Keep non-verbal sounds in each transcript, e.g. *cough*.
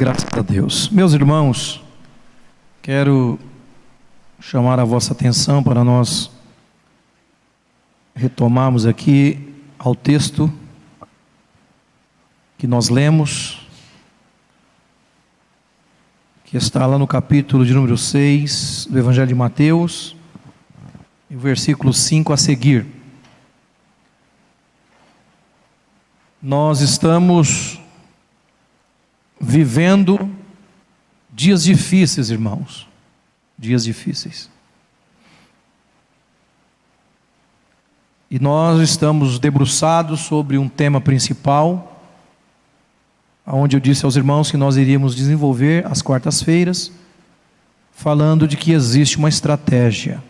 Graças a Deus. Meus irmãos, quero chamar a vossa atenção para nós retomarmos aqui ao texto que nós lemos, que está lá no capítulo de número 6 do Evangelho de Mateus, e o versículo 5 a seguir. Nós estamos vivendo dias difíceis, irmãos. Dias difíceis. E nós estamos debruçados sobre um tema principal, onde eu disse aos irmãos que nós iríamos desenvolver às quartas-feiras, falando de que existe uma estratégia.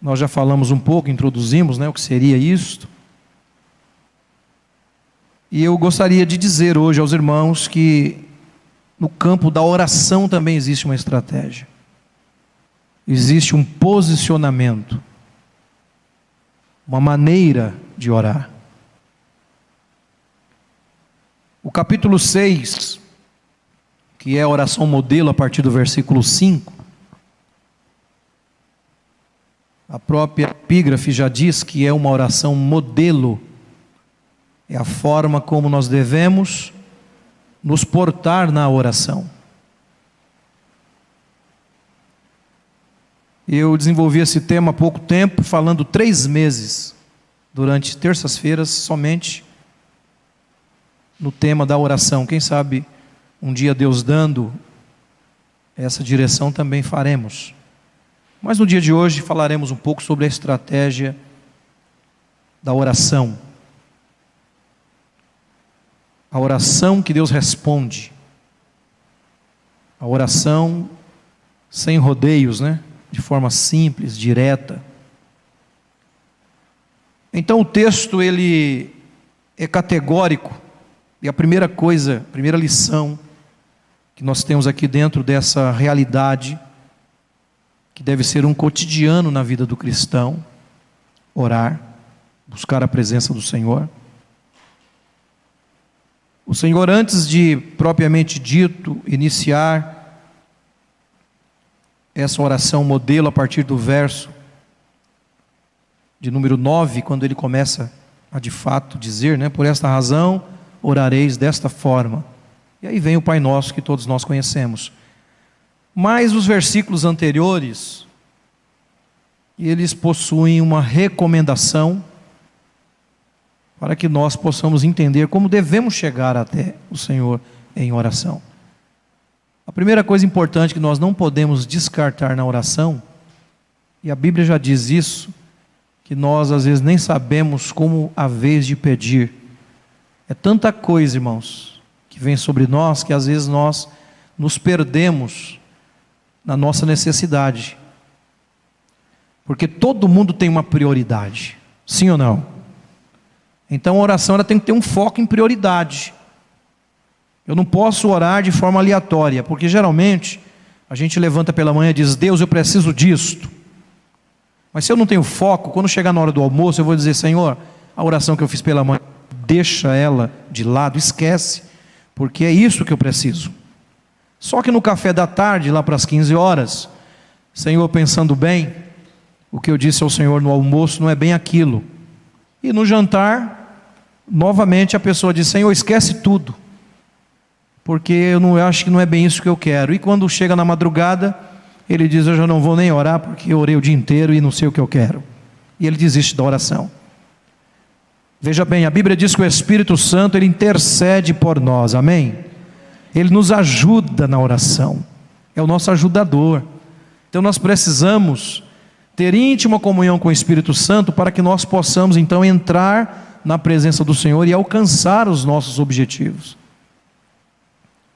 Nós já falamos um pouco, introduzimos né, o que seria isto. E eu gostaria de dizer hoje aos irmãos que no campo da oração também existe uma estratégia. Existe um posicionamento, uma maneira de orar. O capítulo 6, que é a oração modelo a partir do versículo 5, a própria epígrafe já diz que é uma oração modelo é a forma como nós devemos nos portar na oração. Eu desenvolvi esse tema há pouco tempo, falando três meses, durante terças-feiras, somente no tema da oração. Quem sabe um dia Deus dando essa direção também faremos. Mas no dia de hoje falaremos um pouco sobre a estratégia da oração a oração que Deus responde, a oração sem rodeios, né? de forma simples, direta. Então o texto ele é categórico e a primeira coisa, a primeira lição que nós temos aqui dentro dessa realidade que deve ser um cotidiano na vida do cristão, orar, buscar a presença do Senhor. O Senhor, antes de propriamente dito iniciar essa oração modelo a partir do verso de número 9, quando ele começa a de fato dizer, né, por esta razão orareis desta forma. E aí vem o Pai Nosso que todos nós conhecemos. Mas os versículos anteriores, eles possuem uma recomendação para que nós possamos entender como devemos chegar até o Senhor em oração. A primeira coisa importante que nós não podemos descartar na oração, e a Bíblia já diz isso, que nós às vezes nem sabemos como a vez de pedir. É tanta coisa, irmãos, que vem sobre nós que às vezes nós nos perdemos na nossa necessidade. Porque todo mundo tem uma prioridade, sim ou não? Então a oração ela tem que ter um foco em prioridade. Eu não posso orar de forma aleatória, porque geralmente a gente levanta pela manhã e diz: Deus, eu preciso disto. Mas se eu não tenho foco, quando chegar na hora do almoço, eu vou dizer: Senhor, a oração que eu fiz pela manhã, deixa ela de lado, esquece, porque é isso que eu preciso. Só que no café da tarde, lá para as 15 horas, Senhor, pensando bem, o que eu disse ao Senhor no almoço não é bem aquilo. E no jantar, novamente a pessoa diz: Senhor, esquece tudo, porque eu não eu acho que não é bem isso que eu quero. E quando chega na madrugada, ele diz: Eu já não vou nem orar, porque eu orei o dia inteiro e não sei o que eu quero. E ele desiste da oração. Veja bem, a Bíblia diz que o Espírito Santo ele intercede por nós, amém? Ele nos ajuda na oração, é o nosso ajudador. Então nós precisamos ter íntima comunhão com o Espírito Santo para que nós possamos então entrar na presença do Senhor e alcançar os nossos objetivos.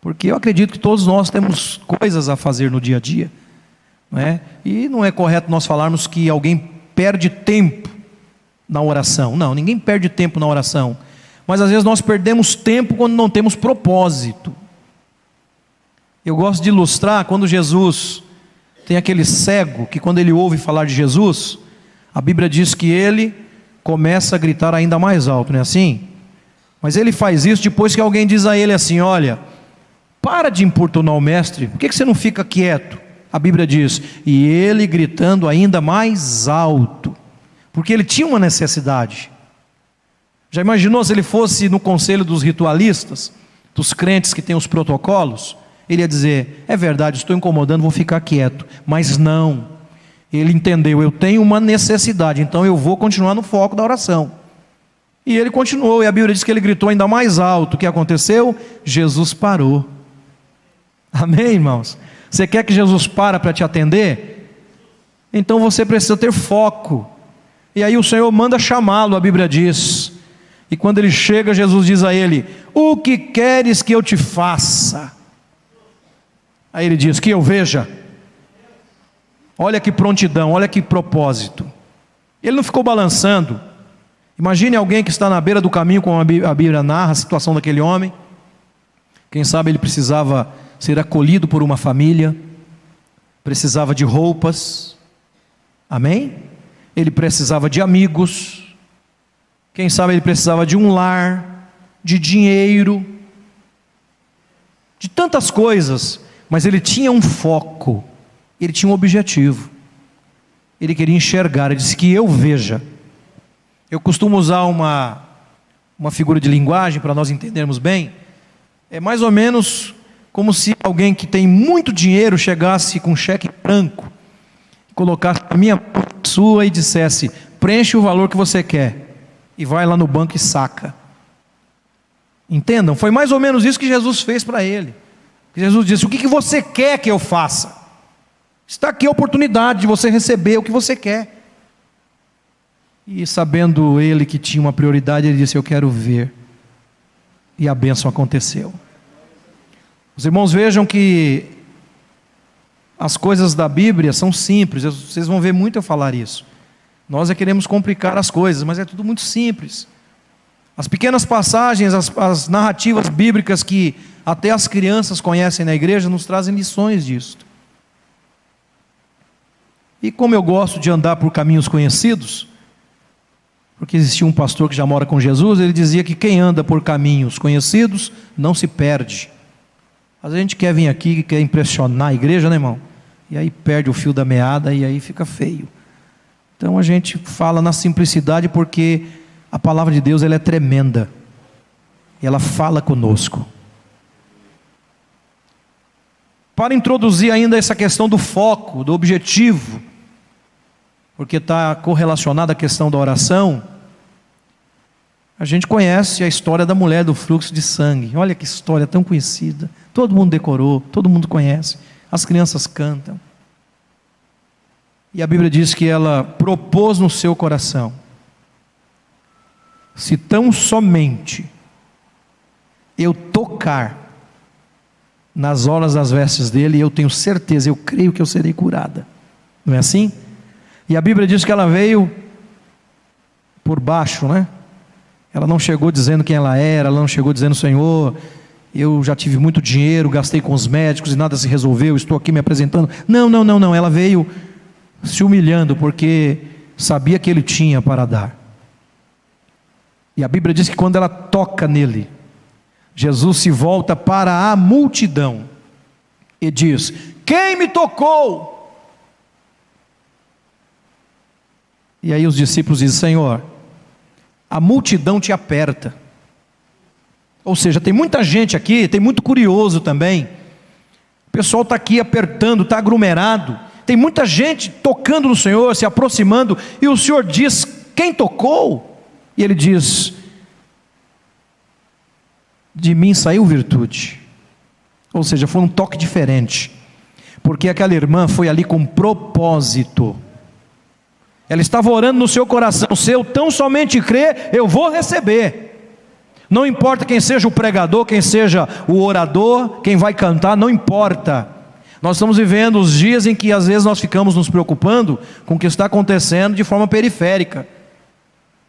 Porque eu acredito que todos nós temos coisas a fazer no dia a dia. Não é? E não é correto nós falarmos que alguém perde tempo na oração. Não, ninguém perde tempo na oração. Mas às vezes nós perdemos tempo quando não temos propósito. Eu gosto de ilustrar quando Jesus tem aquele cego que, quando ele ouve falar de Jesus, a Bíblia diz que ele começa a gritar ainda mais alto, não é assim? Mas ele faz isso depois que alguém diz a ele assim: Olha, para de importunar o mestre, por que você não fica quieto? A Bíblia diz: E ele gritando ainda mais alto, porque ele tinha uma necessidade. Já imaginou se ele fosse no conselho dos ritualistas, dos crentes que têm os protocolos? Ele ia dizer: É verdade, estou incomodando, vou ficar quieto. Mas não. Ele entendeu, eu tenho uma necessidade, então eu vou continuar no foco da oração. E ele continuou, e a Bíblia diz que ele gritou ainda mais alto. O que aconteceu? Jesus parou. Amém, irmãos? Você quer que Jesus para para te atender? Então você precisa ter foco. E aí o Senhor manda chamá-lo, a Bíblia diz. E quando ele chega, Jesus diz a ele: O que queres que eu te faça? Aí ele diz: Que eu veja. Olha que prontidão, olha que propósito. Ele não ficou balançando. Imagine alguém que está na beira do caminho, como a Bíblia narra a situação daquele homem. Quem sabe ele precisava ser acolhido por uma família, precisava de roupas, amém? Ele precisava de amigos, quem sabe ele precisava de um lar, de dinheiro, de tantas coisas, mas ele tinha um foco, ele tinha um objetivo, ele queria enxergar, ele disse que eu veja. Eu costumo usar uma, uma figura de linguagem para nós entendermos bem, é mais ou menos como se alguém que tem muito dinheiro chegasse com um cheque branco, colocasse a minha sua e dissesse: preenche o valor que você quer, e vai lá no banco e saca. Entendam? Foi mais ou menos isso que Jesus fez para ele. Jesus disse: O que, que você quer que eu faça? Está aqui a oportunidade de você receber o que você quer. E sabendo ele que tinha uma prioridade, ele disse: Eu quero ver. E a bênção aconteceu. Os irmãos vejam que as coisas da Bíblia são simples, vocês vão ver muito eu falar isso. Nós é queremos complicar as coisas, mas é tudo muito simples. As pequenas passagens, as, as narrativas bíblicas que até as crianças conhecem na igreja, nos trazem lições disso. E como eu gosto de andar por caminhos conhecidos, porque existia um pastor que já mora com Jesus, ele dizia que quem anda por caminhos conhecidos não se perde. Vezes a gente quer vir aqui, quer impressionar a igreja, né, irmão? E aí perde o fio da meada e aí fica feio. Então a gente fala na simplicidade porque a palavra de Deus ela é tremenda. E ela fala conosco. Para introduzir ainda essa questão do foco, do objetivo, porque está correlacionada à questão da oração, a gente conhece a história da mulher do fluxo de sangue. Olha que história tão conhecida. Todo mundo decorou, todo mundo conhece. As crianças cantam. E a Bíblia diz que ela propôs no seu coração: se tão somente eu tocar nas horas das vestes dele, eu tenho certeza, eu creio que eu serei curada. Não é assim? E a Bíblia diz que ela veio por baixo, né? Ela não chegou dizendo quem ela era, ela não chegou dizendo, Senhor, eu já tive muito dinheiro, gastei com os médicos e nada se resolveu, estou aqui me apresentando. Não, não, não, não. Ela veio se humilhando porque sabia que ele tinha para dar. E a Bíblia diz que quando ela toca nele, Jesus se volta para a multidão e diz: Quem me tocou? E aí os discípulos dizem: Senhor, a multidão te aperta. Ou seja, tem muita gente aqui, tem muito curioso também. O pessoal está aqui apertando, está aglomerado. Tem muita gente tocando no Senhor, se aproximando, e o Senhor diz: Quem tocou? E ele diz: De mim saiu virtude. Ou seja, foi um toque diferente, porque aquela irmã foi ali com propósito. Ela estava orando no seu coração: se eu tão somente crer, eu vou receber. Não importa quem seja o pregador, quem seja o orador, quem vai cantar, não importa. Nós estamos vivendo os dias em que às vezes nós ficamos nos preocupando com o que está acontecendo de forma periférica.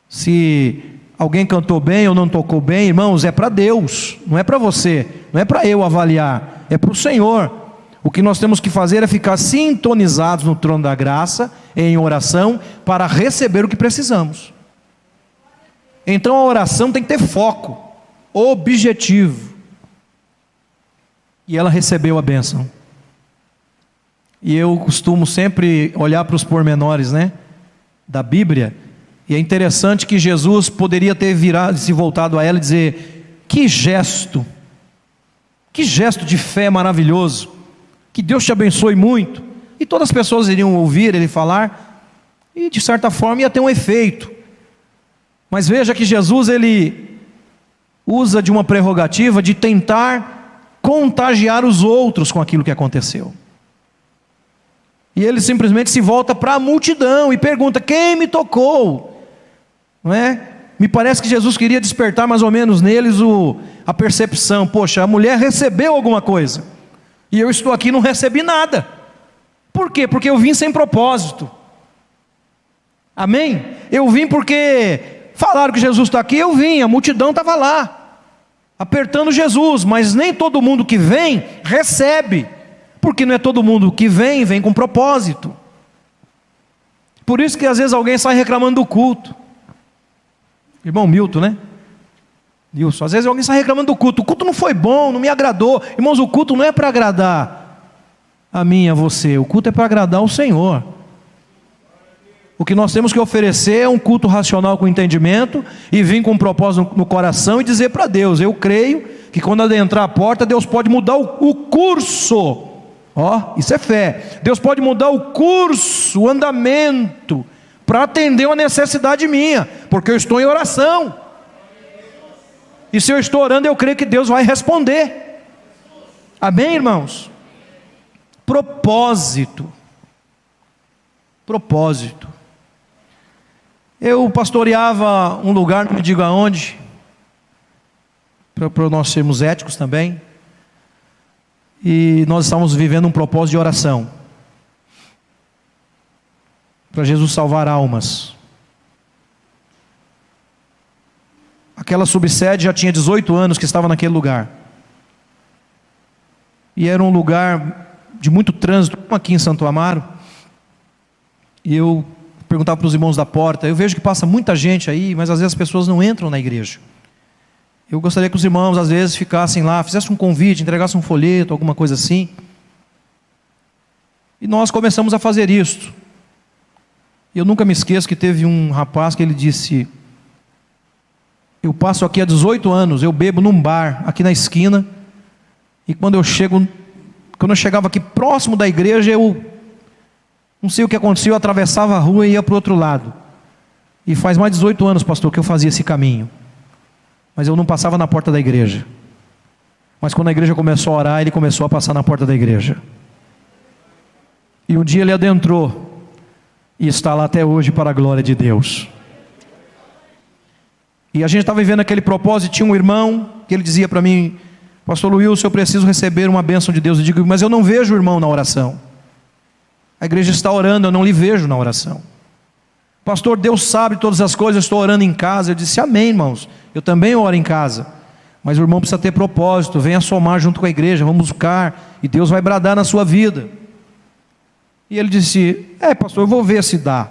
Se alguém cantou bem ou não tocou bem, irmãos, é para Deus, não é para você, não é para eu avaliar, é para o Senhor. O que nós temos que fazer é ficar sintonizados no trono da graça, em oração, para receber o que precisamos. Então a oração tem que ter foco. objetivo. E ela recebeu a bênção. E eu costumo sempre olhar para os pormenores, né? Da Bíblia. E é interessante que Jesus poderia ter virado, se voltado a ela e dizer: Que gesto, que gesto de fé maravilhoso, que Deus te abençoe muito. E todas as pessoas iriam ouvir ele falar, e de certa forma ia ter um efeito. Mas veja que Jesus ele usa de uma prerrogativa de tentar contagiar os outros com aquilo que aconteceu. E ele simplesmente se volta para a multidão e pergunta: Quem me tocou? Não é? Me parece que Jesus queria despertar mais ou menos neles o, a percepção: Poxa, a mulher recebeu alguma coisa, e eu estou aqui e não recebi nada. Por quê? Porque eu vim sem propósito. Amém? Eu vim porque falaram que Jesus está aqui, eu vim, a multidão estava lá, apertando Jesus, mas nem todo mundo que vem recebe. Porque não é todo mundo que vem, vem com propósito. Por isso que às vezes alguém sai reclamando do culto. Irmão Milton, né? Wilson, às vezes alguém sai reclamando do culto. O culto não foi bom, não me agradou. Irmãos, o culto não é para agradar a mim e a você. O culto é para agradar o Senhor. O que nós temos que oferecer é um culto racional com entendimento e vir com um propósito no coração e dizer para Deus: Eu creio que quando adentrar a porta, Deus pode mudar o curso Ó, isso é fé. Deus pode mudar o curso, o andamento, para atender uma necessidade minha, porque eu estou em oração. E se eu estou orando, eu creio que Deus vai responder. Amém, irmãos? Propósito. Propósito. Eu pastoreava um lugar, não me digo aonde, para nós sermos éticos também e nós estávamos vivendo um propósito de oração para Jesus salvar almas. Aquela subsede já tinha 18 anos que estava naquele lugar. E era um lugar de muito trânsito, como aqui em Santo Amaro. E eu perguntava para os irmãos da porta, eu vejo que passa muita gente aí, mas às vezes as pessoas não entram na igreja. Eu gostaria que os irmãos, às vezes, ficassem lá, fizessem um convite, entregassem um folheto, alguma coisa assim. E nós começamos a fazer isso. Eu nunca me esqueço que teve um rapaz que ele disse: Eu passo aqui há 18 anos, eu bebo num bar, aqui na esquina, e quando eu chego, quando eu chegava aqui próximo da igreja, eu não sei o que aconteceu, eu atravessava a rua e ia para o outro lado. E faz mais de 18 anos, pastor, que eu fazia esse caminho mas eu não passava na porta da igreja. Mas quando a igreja começou a orar, ele começou a passar na porta da igreja. E um dia ele adentrou e está lá até hoje para a glória de Deus. E a gente estava vivendo aquele propósito, tinha um irmão que ele dizia para mim, Pastor Luiz, eu preciso receber uma bênção de Deus. Eu digo, mas eu não vejo o irmão na oração. A igreja está orando, eu não lhe vejo na oração. Pastor, Deus sabe todas as coisas, estou orando em casa. Eu disse, Amém, irmãos. Eu também oro em casa. Mas o irmão precisa ter propósito, venha somar junto com a igreja, vamos buscar, e Deus vai bradar na sua vida. E ele disse: É, pastor, eu vou ver se dá.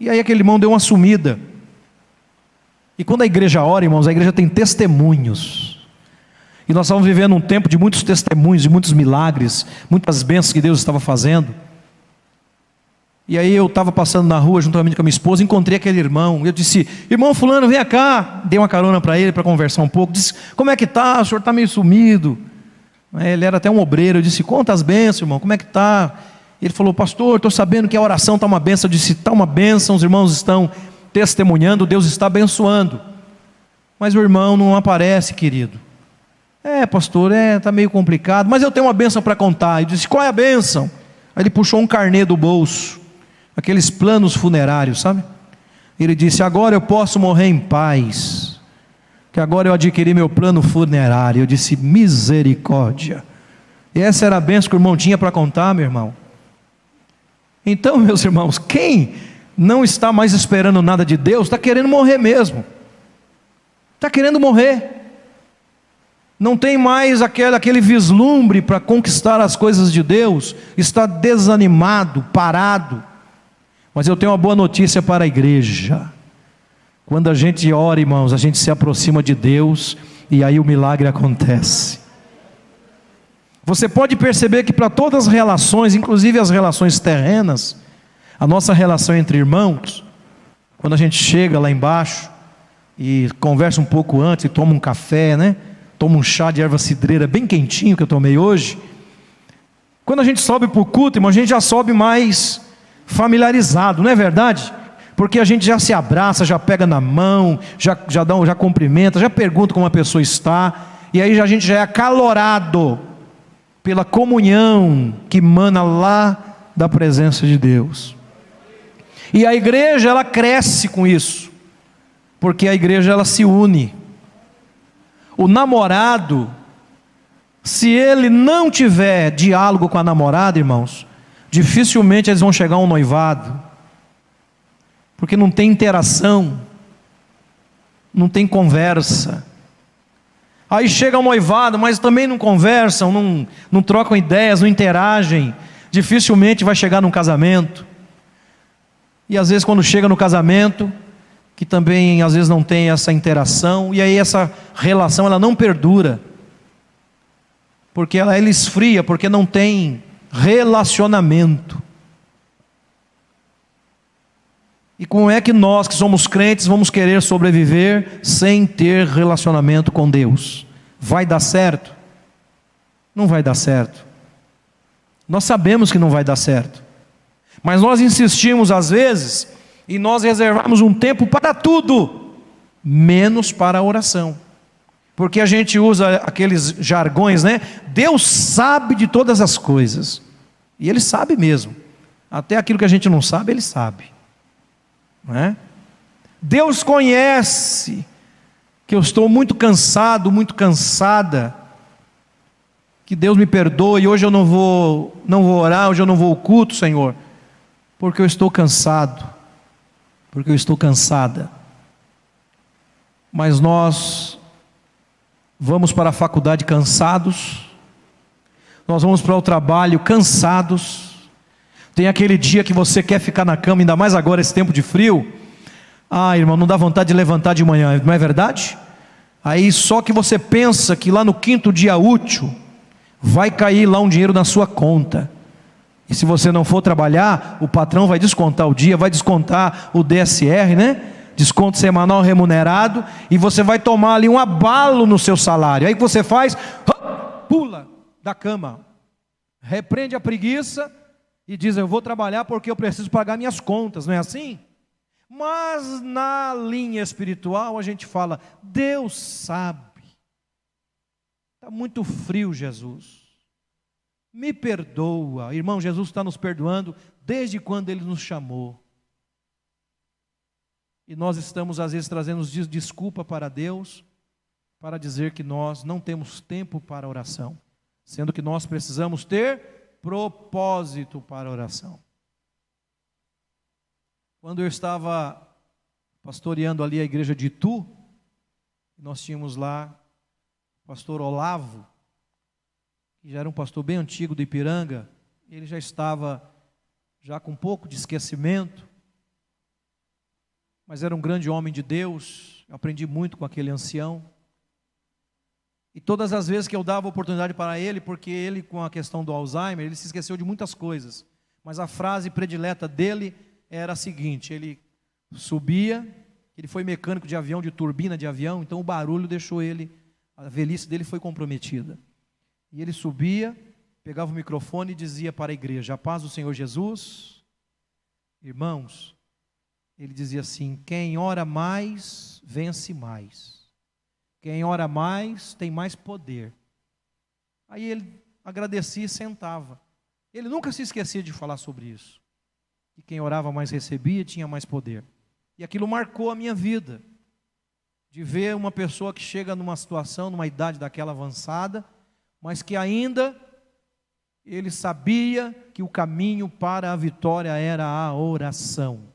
E aí aquele irmão deu uma sumida. E quando a igreja ora, irmãos, a igreja tem testemunhos. E nós estamos vivendo um tempo de muitos testemunhos, de muitos milagres, muitas bênçãos que Deus estava fazendo. E aí eu estava passando na rua juntamente com a minha esposa, encontrei aquele irmão. Eu disse: "Irmão fulano, vem cá". Dei uma carona para ele para conversar um pouco. Disse: "Como é que tá? O senhor está meio sumido". Ele era até um obreiro. Eu disse: "Conta as bênçãos, irmão. Como é que tá?" Ele falou: "Pastor, estou sabendo que a oração está uma bênção". Eu disse: "Está uma bênção. Os irmãos estão testemunhando. Deus está abençoando". Mas o irmão não aparece, querido. É, pastor, é, está meio complicado. Mas eu tenho uma bênção para contar. Eu disse: "Qual é a bênção?" Aí ele puxou um carnê do bolso aqueles planos funerários, sabe? Ele disse: Agora eu posso morrer em paz, que agora eu adquiri meu plano funerário. Eu disse: Misericórdia. E essa era a benção que o irmão tinha para contar, meu irmão. Então, *laughs* meus irmãos, quem não está mais esperando nada de Deus, está querendo morrer mesmo. Está querendo morrer. Não tem mais aquele, aquele vislumbre para conquistar as coisas de Deus, está desanimado, parado mas eu tenho uma boa notícia para a igreja. Quando a gente ora, irmãos, a gente se aproxima de Deus e aí o milagre acontece. Você pode perceber que para todas as relações, inclusive as relações terrenas, a nossa relação entre irmãos, quando a gente chega lá embaixo e conversa um pouco antes e toma um café, né? Toma um chá de erva cidreira bem quentinho que eu tomei hoje. Quando a gente sobe para o culto, irmão, a gente já sobe mais familiarizado, não é verdade? Porque a gente já se abraça, já pega na mão, já, já, dá, já cumprimenta, já pergunta como a pessoa está, e aí a gente já é acalorado pela comunhão que mana lá da presença de Deus. E a igreja ela cresce com isso, porque a igreja ela se une. O namorado, se ele não tiver diálogo com a namorada, irmãos, dificilmente eles vão chegar a um noivado, porque não tem interação, não tem conversa. Aí chega um noivado, mas também não conversam, não, não trocam ideias, não interagem, dificilmente vai chegar num casamento. E às vezes, quando chega no casamento, que também às vezes não tem essa interação, e aí essa relação ela não perdura, porque ela, ela esfria, porque não tem relacionamento. E como é que nós que somos crentes vamos querer sobreviver sem ter relacionamento com Deus? Vai dar certo? Não vai dar certo. Nós sabemos que não vai dar certo. Mas nós insistimos às vezes e nós reservamos um tempo para tudo, menos para a oração. Porque a gente usa aqueles jargões, né? Deus sabe de todas as coisas. E Ele sabe mesmo. Até aquilo que a gente não sabe, Ele sabe. Não é? Deus conhece que eu estou muito cansado, muito cansada. Que Deus me perdoe, hoje eu não vou, não vou orar, hoje eu não vou ao culto, Senhor, porque eu estou cansado, porque eu estou cansada. Mas nós vamos para a faculdade cansados, nós vamos para o trabalho cansados. Tem aquele dia que você quer ficar na cama, ainda mais agora esse tempo de frio. Ah, irmão, não dá vontade de levantar de manhã, não é verdade? Aí só que você pensa que lá no quinto dia útil vai cair lá um dinheiro na sua conta. E se você não for trabalhar, o patrão vai descontar o dia, vai descontar o DSR, né? Desconto semanal remunerado, e você vai tomar ali um abalo no seu salário. Aí que você faz? Pula da cama, repreende a preguiça e diz: Eu vou trabalhar porque eu preciso pagar minhas contas, não é assim? Mas na linha espiritual a gente fala: Deus sabe, está muito frio, Jesus. Me perdoa, irmão. Jesus está nos perdoando desde quando Ele nos chamou. E nós estamos, às vezes, trazendo desculpa para Deus, para dizer que nós não temos tempo para oração sendo que nós precisamos ter propósito para oração. Quando eu estava pastoreando ali a igreja de Itu, nós tínhamos lá o pastor Olavo, que já era um pastor bem antigo do Ipiranga, ele já estava já com um pouco de esquecimento, mas era um grande homem de Deus, eu aprendi muito com aquele ancião. E todas as vezes que eu dava oportunidade para ele, porque ele, com a questão do Alzheimer, ele se esqueceu de muitas coisas. Mas a frase predileta dele era a seguinte: ele subia, ele foi mecânico de avião, de turbina de avião, então o barulho deixou ele, a velhice dele foi comprometida. E ele subia, pegava o microfone e dizia para a igreja: A paz do Senhor Jesus, irmãos, ele dizia assim: Quem ora mais, vence mais. Quem ora mais tem mais poder. Aí ele agradecia e sentava. Ele nunca se esquecia de falar sobre isso. Que quem orava mais recebia tinha mais poder. E aquilo marcou a minha vida. De ver uma pessoa que chega numa situação, numa idade daquela avançada, mas que ainda ele sabia que o caminho para a vitória era a oração.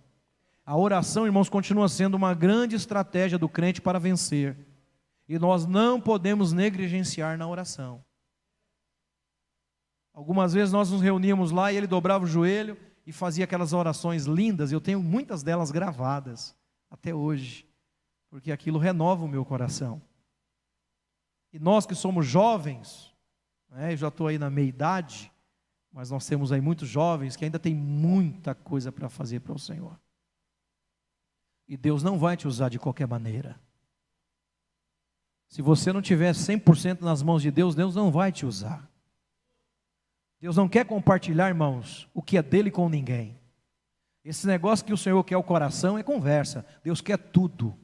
A oração, irmãos, continua sendo uma grande estratégia do crente para vencer. E nós não podemos negligenciar na oração. Algumas vezes nós nos reuníamos lá e ele dobrava o joelho e fazia aquelas orações lindas. Eu tenho muitas delas gravadas até hoje, porque aquilo renova o meu coração. E nós que somos jovens, né, eu já estou aí na meia idade, mas nós temos aí muitos jovens que ainda tem muita coisa para fazer para o Senhor. E Deus não vai te usar de qualquer maneira. Se você não tiver 100% nas mãos de Deus, Deus não vai te usar. Deus não quer compartilhar, irmãos, o que é dele com ninguém. Esse negócio que o Senhor quer o coração é conversa. Deus quer tudo.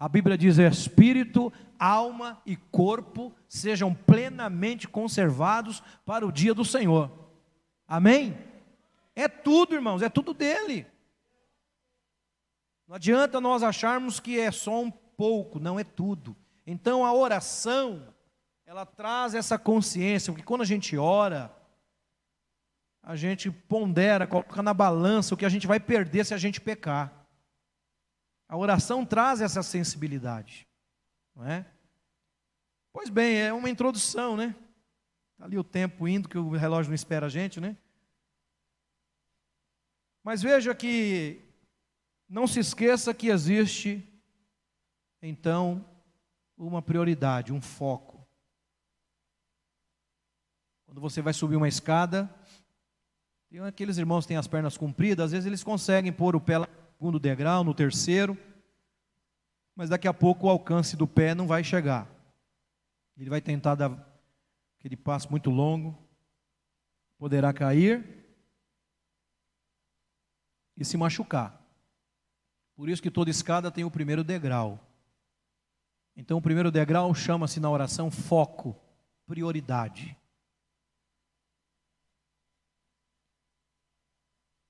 A Bíblia diz: espírito, alma e corpo sejam plenamente conservados para o dia do Senhor. Amém? É tudo, irmãos, é tudo dele. Não adianta nós acharmos que é só um pouco, não é tudo. Então a oração, ela traz essa consciência, porque quando a gente ora, a gente pondera, coloca na balança o que a gente vai perder se a gente pecar. A oração traz essa sensibilidade, não é? Pois bem, é uma introdução, né? Está ali o tempo indo, que o relógio não espera a gente, né? Mas veja que não se esqueça que existe, então, uma prioridade, um foco. Quando você vai subir uma escada, tem aqueles irmãos que têm as pernas compridas, às vezes eles conseguem pôr o pé lá segundo degrau, no terceiro, mas daqui a pouco o alcance do pé não vai chegar. Ele vai tentar dar aquele passo muito longo, poderá cair e se machucar. Por isso que toda escada tem o primeiro degrau. Então, o primeiro degrau chama-se na oração foco, prioridade.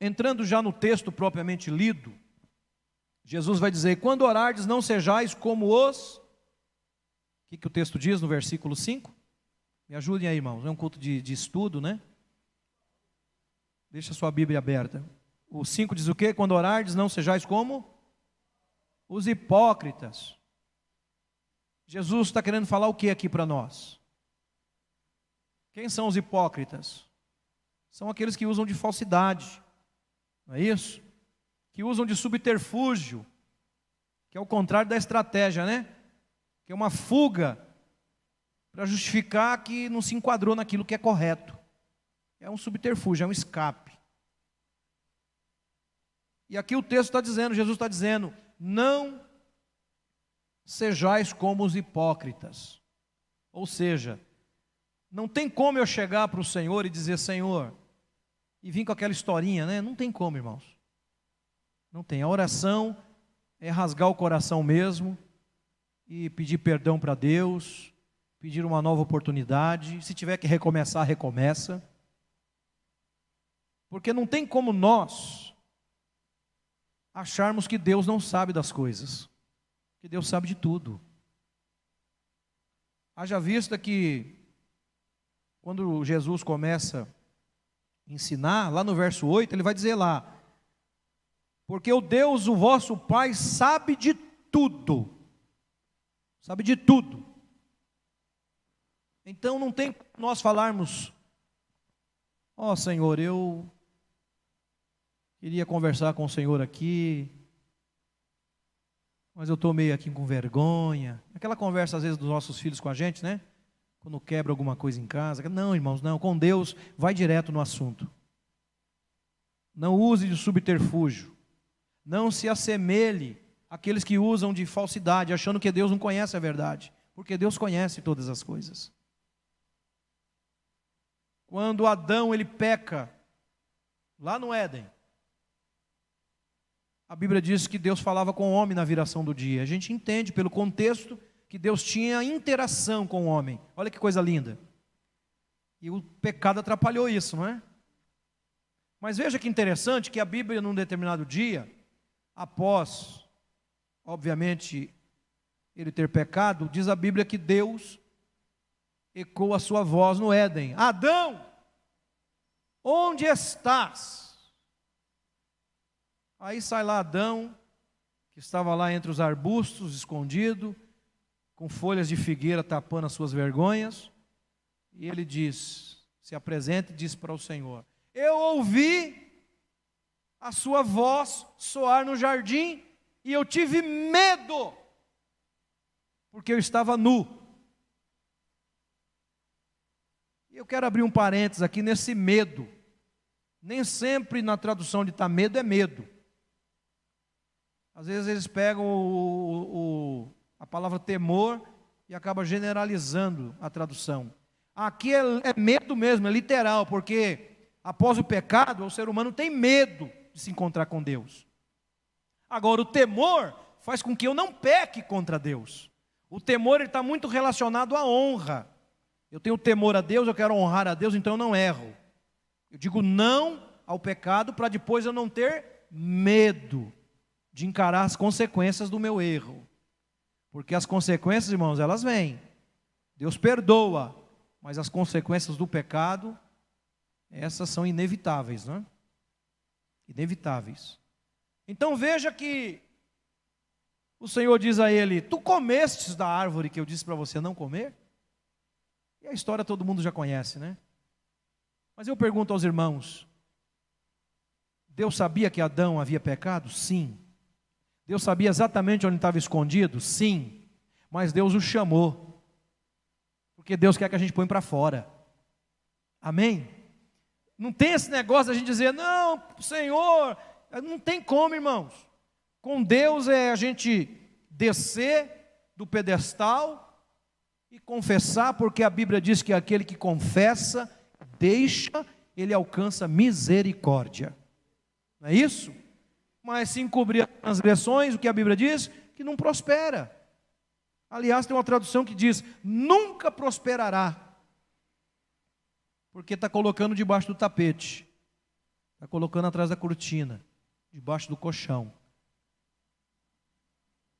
Entrando já no texto propriamente lido, Jesus vai dizer: Quando orardes, não sejais como os. O que, que o texto diz no versículo 5? Me ajudem aí, irmãos. É um culto de, de estudo, né? Deixa a sua Bíblia aberta. O 5 diz o quê? Quando orardes, não sejais como os hipócritas. Jesus está querendo falar o que aqui para nós? Quem são os hipócritas? São aqueles que usam de falsidade, não é isso? Que usam de subterfúgio, que é o contrário da estratégia, né? Que é uma fuga para justificar que não se enquadrou naquilo que é correto. É um subterfúgio, é um escape. E aqui o texto está dizendo, Jesus está dizendo: não sejais como os hipócritas. Ou seja, não tem como eu chegar para o Senhor e dizer, Senhor, e vir com aquela historinha, né? Não tem como, irmãos. Não tem. A oração é rasgar o coração mesmo e pedir perdão para Deus, pedir uma nova oportunidade. Se tiver que recomeçar, recomeça. Porque não tem como nós acharmos que Deus não sabe das coisas que Deus sabe de tudo. Haja vista que, quando Jesus começa ensinar, lá no verso 8, ele vai dizer lá: Porque o Deus, o vosso Pai, sabe de tudo. Sabe de tudo. Então não tem nós falarmos, ó oh, Senhor, eu queria conversar com o Senhor aqui, mas eu estou meio aqui com vergonha. Aquela conversa, às vezes, dos nossos filhos com a gente, né? Quando quebra alguma coisa em casa. Não, irmãos, não. Com Deus, vai direto no assunto. Não use de subterfúgio. Não se assemelhe àqueles que usam de falsidade, achando que Deus não conhece a verdade. Porque Deus conhece todas as coisas. Quando Adão ele peca, lá no Éden, a Bíblia diz que Deus falava com o homem na viração do dia. A gente entende pelo contexto que Deus tinha interação com o homem. Olha que coisa linda. E o pecado atrapalhou isso, não é? Mas veja que interessante que a Bíblia, num determinado dia, após, obviamente, ele ter pecado, diz a Bíblia que Deus ecoou a sua voz no Éden: Adão, onde estás? Aí sai lá Adão, que estava lá entre os arbustos, escondido, com folhas de figueira tapando as suas vergonhas, e ele diz: se apresenta e diz para o Senhor: Eu ouvi a sua voz soar no jardim e eu tive medo, porque eu estava nu Eu quero abrir um parênteses aqui nesse medo. Nem sempre na tradução de tá medo é medo. Às vezes eles pegam o, o, a palavra temor e acabam generalizando a tradução. Aqui é, é medo mesmo, é literal, porque após o pecado, o ser humano tem medo de se encontrar com Deus. Agora, o temor faz com que eu não peque contra Deus. O temor está muito relacionado à honra. Eu tenho temor a Deus, eu quero honrar a Deus, então eu não erro. Eu digo não ao pecado para depois eu não ter medo de encarar as consequências do meu erro. Porque as consequências, irmãos, elas vêm. Deus perdoa, mas as consequências do pecado, essas são inevitáveis, não é? Inevitáveis. Então veja que o Senhor diz a ele: Tu comestes da árvore que eu disse para você não comer? E a história todo mundo já conhece, né? Mas eu pergunto aos irmãos: Deus sabia que Adão havia pecado? Sim. Deus sabia exatamente onde estava escondido? Sim. Mas Deus o chamou. Porque Deus quer que a gente põe para fora. Amém? Não tem esse negócio da gente dizer, não, Senhor, não tem como, irmãos. Com Deus é a gente descer do pedestal e confessar, porque a Bíblia diz que aquele que confessa, deixa, ele alcança misericórdia. Não é isso? Mas se encobrir as transgressões, o que a Bíblia diz? Que não prospera. Aliás, tem uma tradução que diz: nunca prosperará. Porque está colocando debaixo do tapete, está colocando atrás da cortina, debaixo do colchão.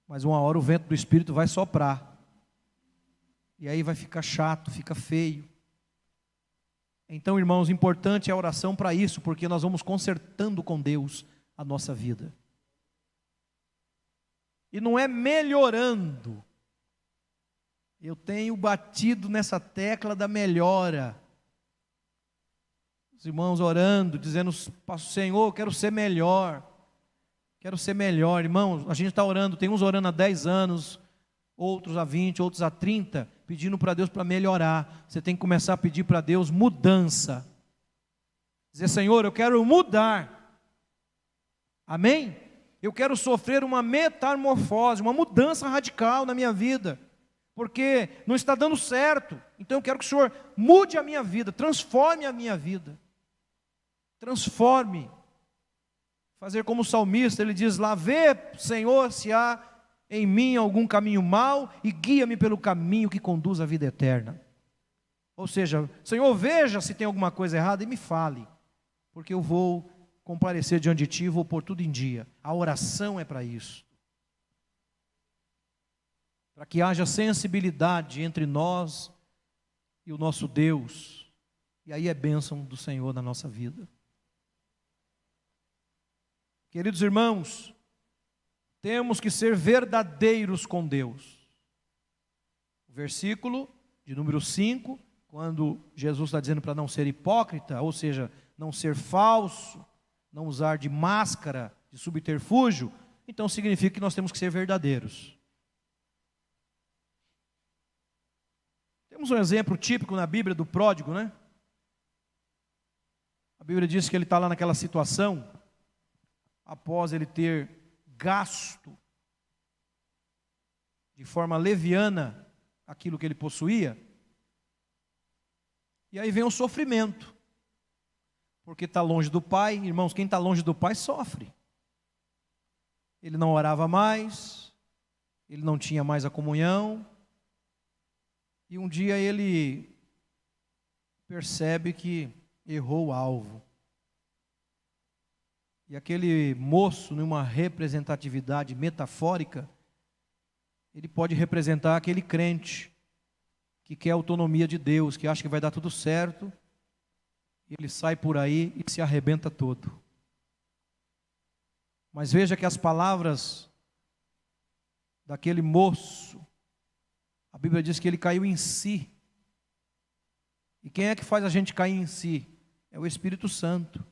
Mas uma hora o vento do Espírito vai soprar. E aí vai ficar chato, fica feio. Então, irmãos, importante é a oração para isso, porque nós vamos consertando com Deus a nossa vida. E não é melhorando. Eu tenho batido nessa tecla da melhora. Os irmãos orando, dizendo: Senhor, quero ser melhor. Quero ser melhor. Irmãos, a gente está orando, tem uns orando há 10 anos, outros há 20, outros há 30, pedindo para Deus para melhorar. Você tem que começar a pedir para Deus mudança. Dizer, Senhor, eu quero mudar. Amém? Eu quero sofrer uma metamorfose, uma mudança radical na minha vida, porque não está dando certo. Então eu quero que o Senhor mude a minha vida, transforme a minha vida. Transforme. Fazer como o salmista, ele diz lá: Vê, Senhor, se há em mim algum caminho mau e guia-me pelo caminho que conduz à vida eterna. Ou seja, Senhor, veja se tem alguma coisa errada e me fale, porque eu vou comparecer diante de ti, vou pôr tudo em dia. A oração é para isso. Para que haja sensibilidade entre nós e o nosso Deus. E aí é bênção do Senhor na nossa vida. Queridos irmãos, temos que ser verdadeiros com Deus. O versículo de número 5, quando Jesus está dizendo para não ser hipócrita, ou seja, não ser falso, não usar de máscara, de subterfúgio, então significa que nós temos que ser verdadeiros. Temos um exemplo típico na Bíblia do pródigo, né? A Bíblia diz que ele está lá naquela situação, após ele ter gasto de forma leviana aquilo que ele possuía, e aí vem o sofrimento porque está longe do pai. Irmãos, quem está longe do pai sofre. Ele não orava mais, ele não tinha mais a comunhão, e um dia ele percebe que errou o alvo. E aquele moço, numa representatividade metafórica, ele pode representar aquele crente que quer autonomia de Deus, que acha que vai dar tudo certo, ele sai por aí e se arrebenta todo. Mas veja que as palavras daquele moço, a Bíblia diz que ele caiu em si. E quem é que faz a gente cair em si? É o Espírito Santo,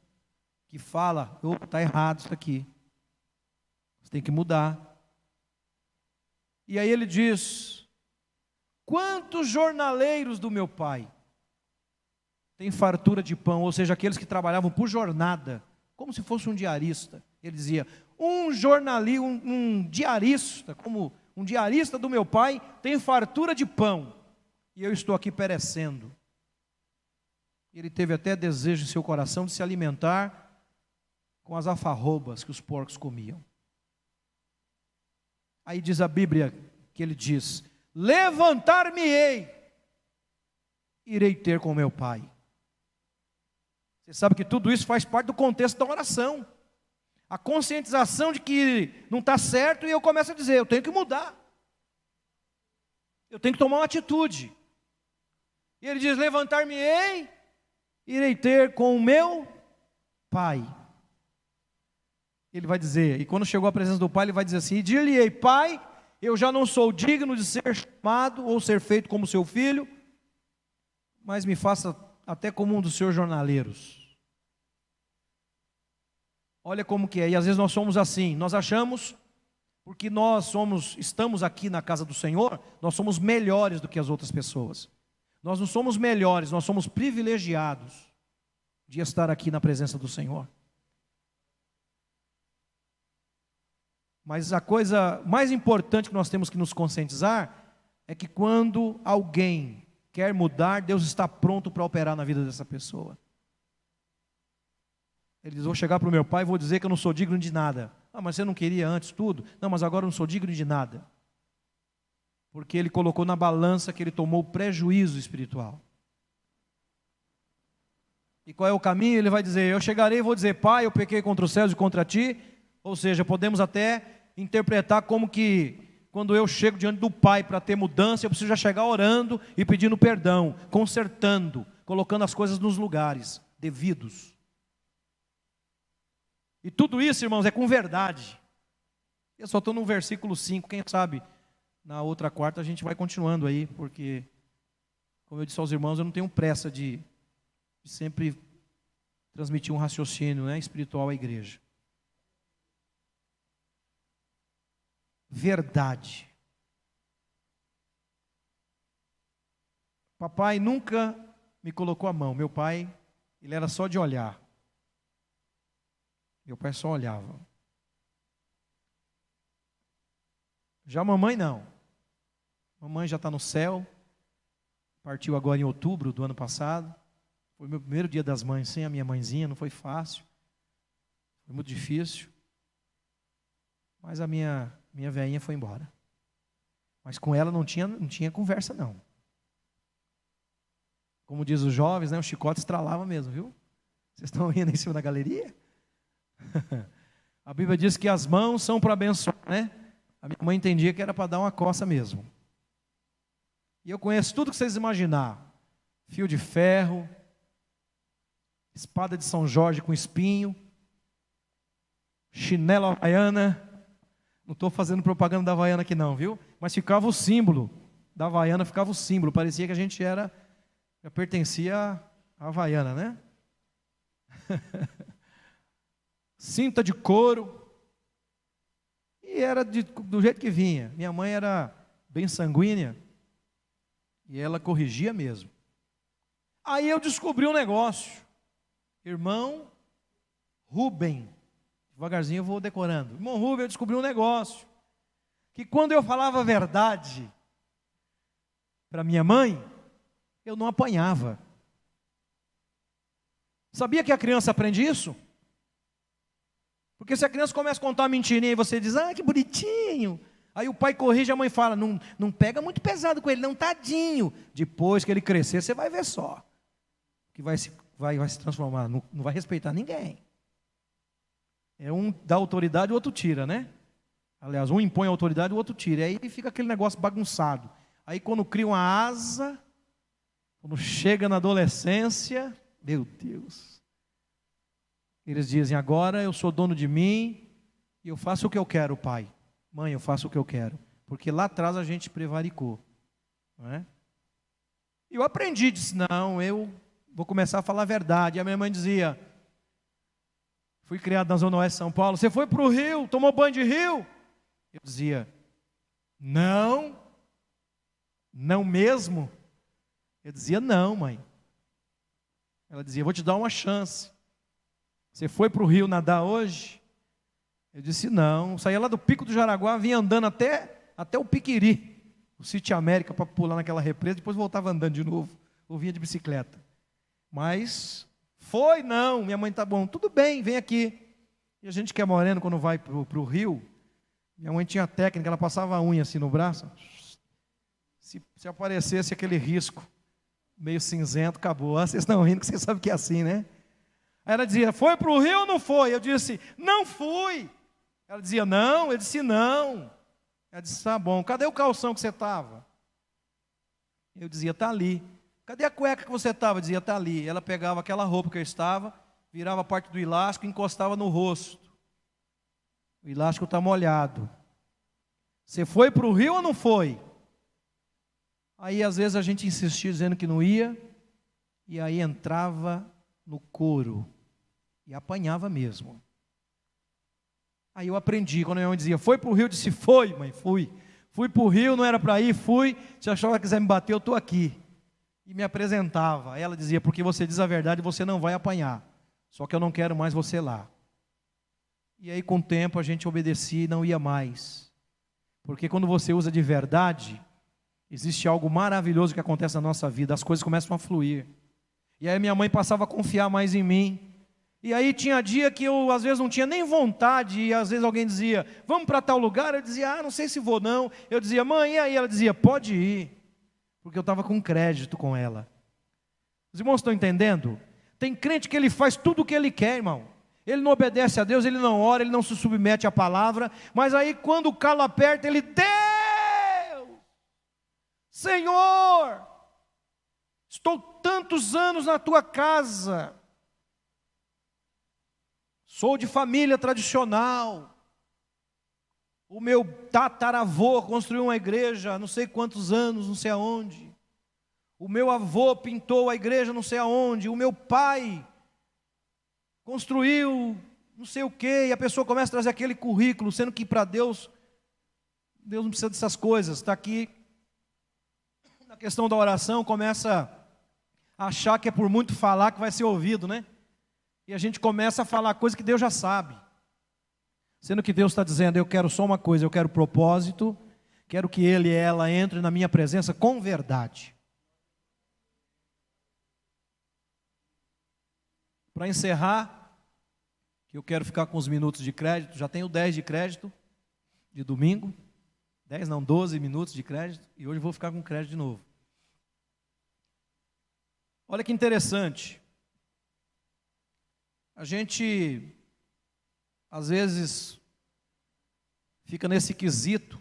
que fala: opa, está errado isso aqui. Você tem que mudar. E aí ele diz: Quantos jornaleiros do meu pai tem fartura de pão, ou seja, aqueles que trabalhavam por jornada, como se fosse um diarista. Ele dizia: um jornalista, um, um diarista, como um diarista do meu pai, tem fartura de pão, e eu estou aqui perecendo. Ele teve até desejo em seu coração de se alimentar com as alfarrobas que os porcos comiam. Aí diz a Bíblia que ele diz: Levantar-me-ei, irei ter com meu pai. Você sabe que tudo isso faz parte do contexto da oração. A conscientização de que não está certo e eu começo a dizer: eu tenho que mudar. Eu tenho que tomar uma atitude. E ele diz: Levantar-me-ei, irei ter com o meu pai. Ele vai dizer, e quando chegou à presença do pai, ele vai dizer assim: Dir-lhe-ei, pai, eu já não sou digno de ser chamado ou ser feito como seu filho, mas me faça até como um dos seus jornaleiros. Olha como que é. E às vezes nós somos assim. Nós achamos porque nós somos, estamos aqui na casa do Senhor, nós somos melhores do que as outras pessoas. Nós não somos melhores, nós somos privilegiados de estar aqui na presença do Senhor. Mas a coisa mais importante que nós temos que nos conscientizar é que quando alguém quer mudar, Deus está pronto para operar na vida dessa pessoa. Ele diz: Vou chegar para o meu pai e vou dizer que eu não sou digno de nada. Ah, mas você não queria antes tudo? Não, mas agora eu não sou digno de nada. Porque ele colocou na balança que ele tomou prejuízo espiritual. E qual é o caminho? Ele vai dizer: Eu chegarei e vou dizer, Pai, eu pequei contra os céus e contra ti. Ou seja, podemos até interpretar como que quando eu chego diante do Pai para ter mudança, eu preciso já chegar orando e pedindo perdão, consertando, colocando as coisas nos lugares devidos. E tudo isso, irmãos, é com verdade. Eu só estou no versículo 5, quem sabe na outra quarta a gente vai continuando aí, porque, como eu disse aos irmãos, eu não tenho pressa de, de sempre transmitir um raciocínio né, espiritual à igreja. Verdade. Papai nunca me colocou a mão. Meu pai, ele era só de olhar. Meu pai só olhava. Já a mamãe não. Mamãe já está no céu. Partiu agora em outubro do ano passado. Foi meu primeiro dia das mães sem a minha mãezinha, não foi fácil. Foi muito difícil. Mas a minha minha velhinha foi embora. Mas com ela não tinha, não tinha conversa não. Como diz os jovens, né, o chicote estralava mesmo, viu? Vocês estão rindo em cima da galeria? *laughs* a Bíblia diz que as mãos são para abençoar, né? A minha mãe entendia que era para dar uma coça mesmo. E eu conheço tudo que vocês imaginar: fio de ferro, espada de São Jorge com espinho, chinelo havaiana. Não estou fazendo propaganda da Havaiana aqui não, viu? Mas ficava o símbolo da Havaiana, ficava o símbolo. Parecia que a gente era, já pertencia à Havaiana, né? *laughs* cinta de couro. E era de, do jeito que vinha. Minha mãe era bem sanguínea. E ela corrigia mesmo. Aí eu descobri um negócio. Irmão Rubem. Devagarzinho eu vou decorando. Irmão Rubem, eu descobri um negócio. Que quando eu falava a verdade para minha mãe, eu não apanhava. Sabia que a criança aprende isso? Porque se a criança começa a contar uma mentirinha e você diz, ah, que bonitinho. Aí o pai corrige, a mãe fala, não, não pega muito pesado com ele, não, tadinho. Depois que ele crescer, você vai ver só. Que vai se, vai, vai se transformar, não, não vai respeitar ninguém. É um dá autoridade, o outro tira, né? Aliás, um impõe a autoridade, o outro tira. Aí fica aquele negócio bagunçado. Aí quando cria uma asa, quando chega na adolescência, meu Deus. Eles dizem: agora eu sou dono de mim e eu faço o que eu quero, pai. Mãe, eu faço o que eu quero. Porque lá atrás a gente prevaricou. Não é? E eu aprendi, disse: não, eu vou começar a falar a verdade. E a minha mãe dizia: fui criado na Zona Oeste de São Paulo. Você foi para o Rio, tomou banho de rio? Eu dizia: não, não mesmo. Eu dizia: não, mãe. Ela dizia: Vou te dar uma chance. Você foi para o rio nadar hoje? Eu disse: Não. Saía lá do Pico do Jaraguá, vinha andando até, até o Piquiri, o City América, para pular naquela represa, depois voltava andando de novo, ou vinha de bicicleta. Mas foi, não. Minha mãe tá bom, tudo bem, vem aqui. E a gente que é moreno, quando vai para o rio, minha mãe tinha técnica, ela passava a unha assim no braço. Se, se aparecesse aquele risco meio cinzento, acabou. Ah, vocês estão rindo que vocês sabem que é assim, né? Aí ela dizia, foi para o rio ou não foi? Eu disse, não fui. Ela dizia, não. Eu disse, não. Ela disse, tá bom. Cadê o calção que você estava? Eu dizia, tá ali. Cadê a cueca que você estava? Dizia, está ali. Ela pegava aquela roupa que eu estava, virava parte do elástico e encostava no rosto. O elástico está molhado. Você foi para o rio ou não foi? Aí às vezes a gente insistia dizendo que não ia, e aí entrava no couro e apanhava mesmo. Aí eu aprendi, quando minha mãe dizia, foi para o rio, eu disse, foi, mãe, fui. Fui para o rio, não era para ir, fui. Se a senhora quiser me bater, eu estou aqui e me apresentava. Ela dizia: Porque você diz a verdade, você não vai apanhar. Só que eu não quero mais você lá. E aí, com o tempo, a gente obedecia e não ia mais. Porque quando você usa de verdade, existe algo maravilhoso que acontece na nossa vida, as coisas começam a fluir. E aí, minha mãe passava a confiar mais em mim. E aí tinha dia que eu às vezes não tinha nem vontade, e às vezes alguém dizia, vamos para tal lugar, eu dizia, ah, não sei se vou não. Eu dizia, mãe, e aí? Ela dizia, pode ir porque eu estava com crédito com ela. Os irmãos estão entendendo? Tem crente que ele faz tudo o que ele quer, irmão. Ele não obedece a Deus, ele não ora, ele não se submete à palavra, mas aí quando o calo aperta, ele, Deus, Senhor, estou tantos anos na tua casa, sou de família tradicional, o meu tataravô construiu uma igreja, não sei quantos anos, não sei aonde. O meu avô pintou a igreja, não sei aonde. O meu pai construiu não sei o quê. E a pessoa começa a trazer aquele currículo, sendo que para Deus, Deus não precisa dessas coisas. Está aqui na questão da oração, começa a achar que é por muito falar que vai ser ouvido, né? E a gente começa a falar coisa que Deus já sabe. Sendo que Deus está dizendo: Eu quero só uma coisa, eu quero propósito, quero que ele e ela entrem na minha presença com verdade. Para encerrar, que eu quero ficar com os minutos de crédito, já tenho 10 de crédito de domingo, 10 não, 12 minutos de crédito, e hoje vou ficar com crédito de novo. Olha que interessante. A gente às vezes fica nesse quesito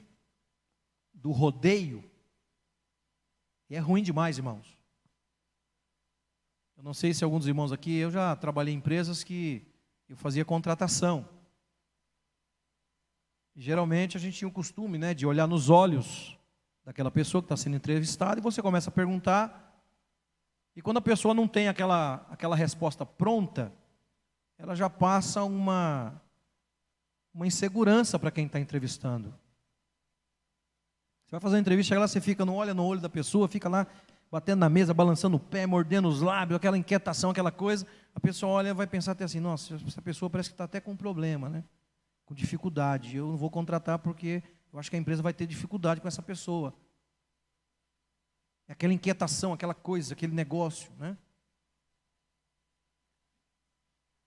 do rodeio, e é ruim demais, irmãos. Eu não sei se alguns irmãos aqui, eu já trabalhei em empresas que eu fazia contratação. E, geralmente a gente tinha o costume né, de olhar nos olhos daquela pessoa que está sendo entrevistada e você começa a perguntar. E quando a pessoa não tem aquela, aquela resposta pronta, ela já passa uma, uma insegurança para quem está entrevistando. Você vai fazer uma entrevista, chega lá, você fica, não olha no olho da pessoa, fica lá batendo na mesa, balançando o pé, mordendo os lábios, aquela inquietação, aquela coisa. A pessoa olha vai pensar até assim, nossa, essa pessoa parece que está até com um problema, né? Com dificuldade. Eu não vou contratar porque eu acho que a empresa vai ter dificuldade com essa pessoa. É aquela inquietação, aquela coisa, aquele negócio, né?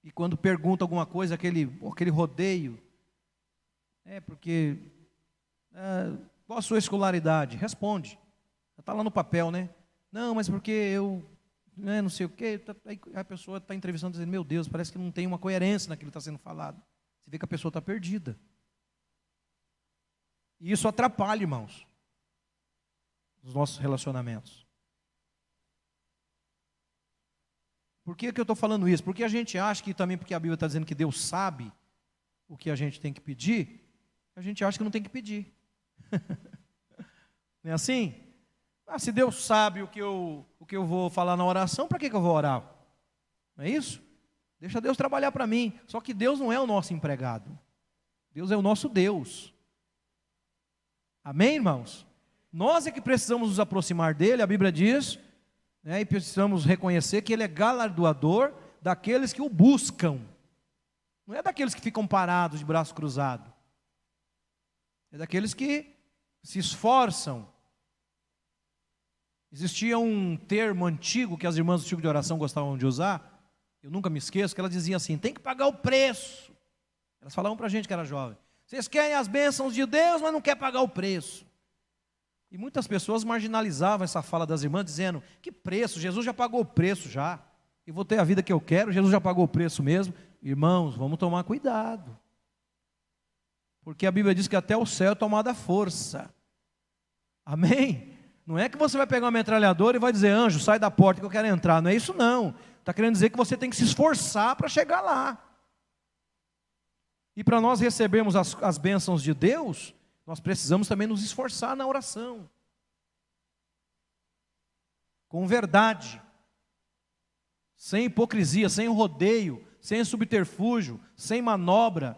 E quando pergunta alguma coisa, aquele, aquele rodeio, é porque. É, qual a sua escolaridade? Responde. Está lá no papel, né? Não, mas porque eu né, não sei o quê. Tá, aí a pessoa está entrevistando dizendo, meu Deus, parece que não tem uma coerência naquilo que está sendo falado. Você vê que a pessoa está perdida. E isso atrapalha, irmãos, os nossos relacionamentos. Por que, que eu estou falando isso? Porque a gente acha que também, porque a Bíblia está dizendo que Deus sabe o que a gente tem que pedir, a gente acha que não tem que pedir. *laughs* não é assim? Ah, se Deus sabe o que eu, o que eu vou falar na oração, para que, que eu vou orar? Não é isso? Deixa Deus trabalhar para mim. Só que Deus não é o nosso empregado. Deus é o nosso Deus. Amém, irmãos? Nós é que precisamos nos aproximar dele. A Bíblia diz Né? E precisamos reconhecer que Ele é galardoador daqueles que o buscam. Não é daqueles que ficam parados de braço cruzado. É daqueles que se esforçam. Existia um termo antigo que as irmãs do tipo de oração gostavam de usar, eu nunca me esqueço, que elas diziam assim: tem que pagar o preço. Elas falavam para a gente que era jovem. Vocês querem as bênçãos de Deus, mas não quer pagar o preço. E muitas pessoas marginalizavam essa fala das irmãs, dizendo: que preço? Jesus já pagou o preço já. Eu vou ter a vida que eu quero, Jesus já pagou o preço mesmo. Irmãos, vamos tomar cuidado. Porque a Bíblia diz que até o céu é tomada força. Amém? Não é que você vai pegar uma metralhadora e vai dizer, anjo, sai da porta que eu quero entrar. Não é isso não. Está querendo dizer que você tem que se esforçar para chegar lá. E para nós recebermos as, as bênçãos de Deus, nós precisamos também nos esforçar na oração. Com verdade. Sem hipocrisia, sem rodeio, sem subterfúgio, sem manobra.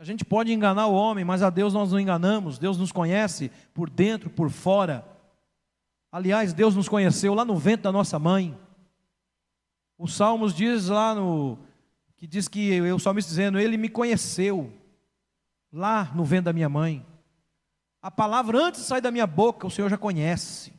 A gente pode enganar o homem, mas a Deus nós não enganamos. Deus nos conhece por dentro, por fora. Aliás, Deus nos conheceu lá no ventre da nossa mãe. O Salmos diz lá no que diz que o salmista dizendo, ele me conheceu lá no ventre da minha mãe. A palavra antes de sair da minha boca, o Senhor já conhece.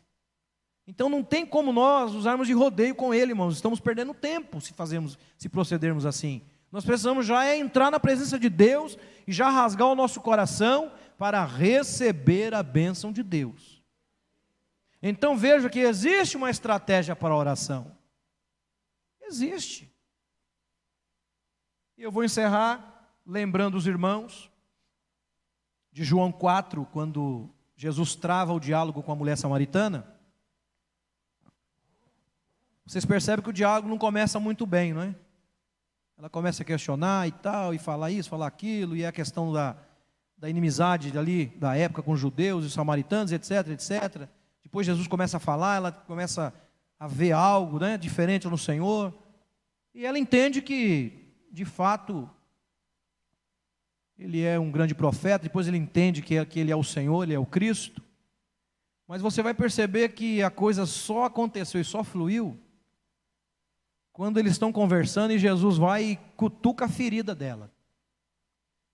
Então não tem como nós usarmos de rodeio com ele, irmãos. Estamos perdendo tempo se fazemos, se procedermos assim. Nós precisamos já é entrar na presença de Deus e já rasgar o nosso coração para receber a bênção de Deus. Então veja que existe uma estratégia para a oração. Existe. E eu vou encerrar lembrando os irmãos de João 4, quando Jesus trava o diálogo com a mulher samaritana. Vocês percebem que o diálogo não começa muito bem, não é? Ela começa a questionar e tal, e falar isso, falar aquilo, e é a questão da, da inimizade ali da época com os judeus e os samaritanos, etc, etc. Depois Jesus começa a falar, ela começa a ver algo né, diferente no Senhor, e ela entende que, de fato, ele é um grande profeta, depois ele entende que, é, que ele é o Senhor, ele é o Cristo. Mas você vai perceber que a coisa só aconteceu e só fluiu quando eles estão conversando e Jesus vai e cutuca a ferida dela.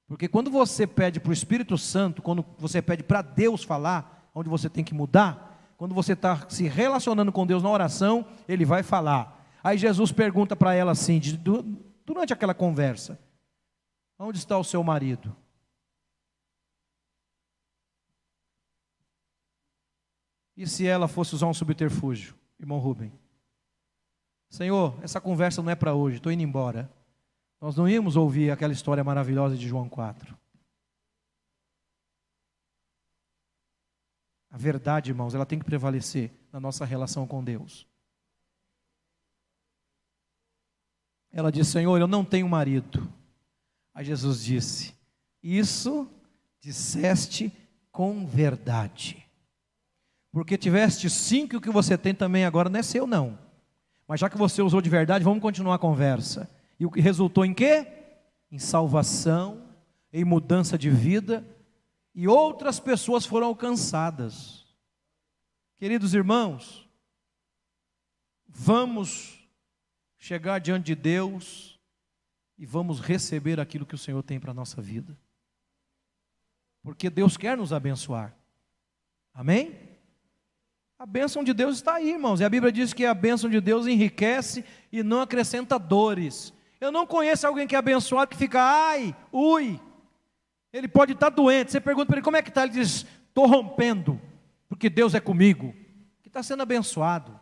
Porque quando você pede para o Espírito Santo, quando você pede para Deus falar, onde você tem que mudar, quando você está se relacionando com Deus na oração, Ele vai falar. Aí Jesus pergunta para ela assim, durante aquela conversa: Onde está o seu marido? E se ela fosse usar um subterfúgio, irmão Rubem? Senhor, essa conversa não é para hoje, estou indo embora. Nós não íamos ouvir aquela história maravilhosa de João 4. A verdade, irmãos, ela tem que prevalecer na nossa relação com Deus. Ela disse: Senhor, eu não tenho marido. Aí Jesus disse: Isso disseste com verdade. Porque tiveste cinco o que você tem também agora não é seu, não. Mas já que você usou de verdade, vamos continuar a conversa. E o que resultou em quê? Em salvação, em mudança de vida, e outras pessoas foram alcançadas. Queridos irmãos, vamos chegar diante de Deus e vamos receber aquilo que o Senhor tem para a nossa vida. Porque Deus quer nos abençoar. Amém? A bênção de Deus está aí, irmãos. E a Bíblia diz que a bênção de Deus enriquece e não acrescenta dores. Eu não conheço alguém que é abençoado que fica, ai, ui. Ele pode estar doente. Você pergunta para ele como é que está, ele diz, estou rompendo, porque Deus é comigo. Que está sendo abençoado.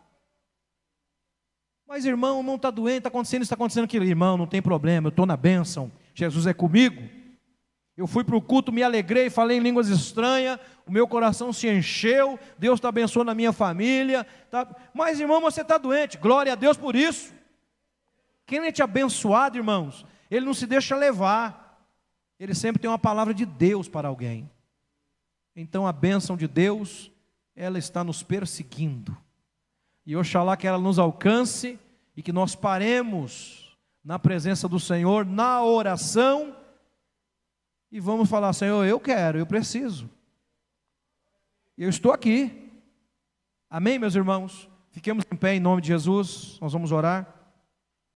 Mas irmão, não está doente, está acontecendo isso, está acontecendo aquilo. Irmão, não tem problema, eu estou na bênção. Jesus é comigo. Eu fui para o culto, me alegrei, falei em línguas estranhas, o meu coração se encheu, Deus está abençoando a minha família. Tá... Mas, irmão, você está doente, glória a Deus por isso. Quem é te abençoado, irmãos, ele não se deixa levar, ele sempre tem uma palavra de Deus para alguém. Então a bênção de Deus, ela está nos perseguindo. E oxalá que ela nos alcance e que nós paremos na presença do Senhor, na oração e vamos falar: Senhor, eu quero, eu preciso. Eu estou aqui. Amém, meus irmãos? Fiquemos em pé em nome de Jesus, nós vamos orar.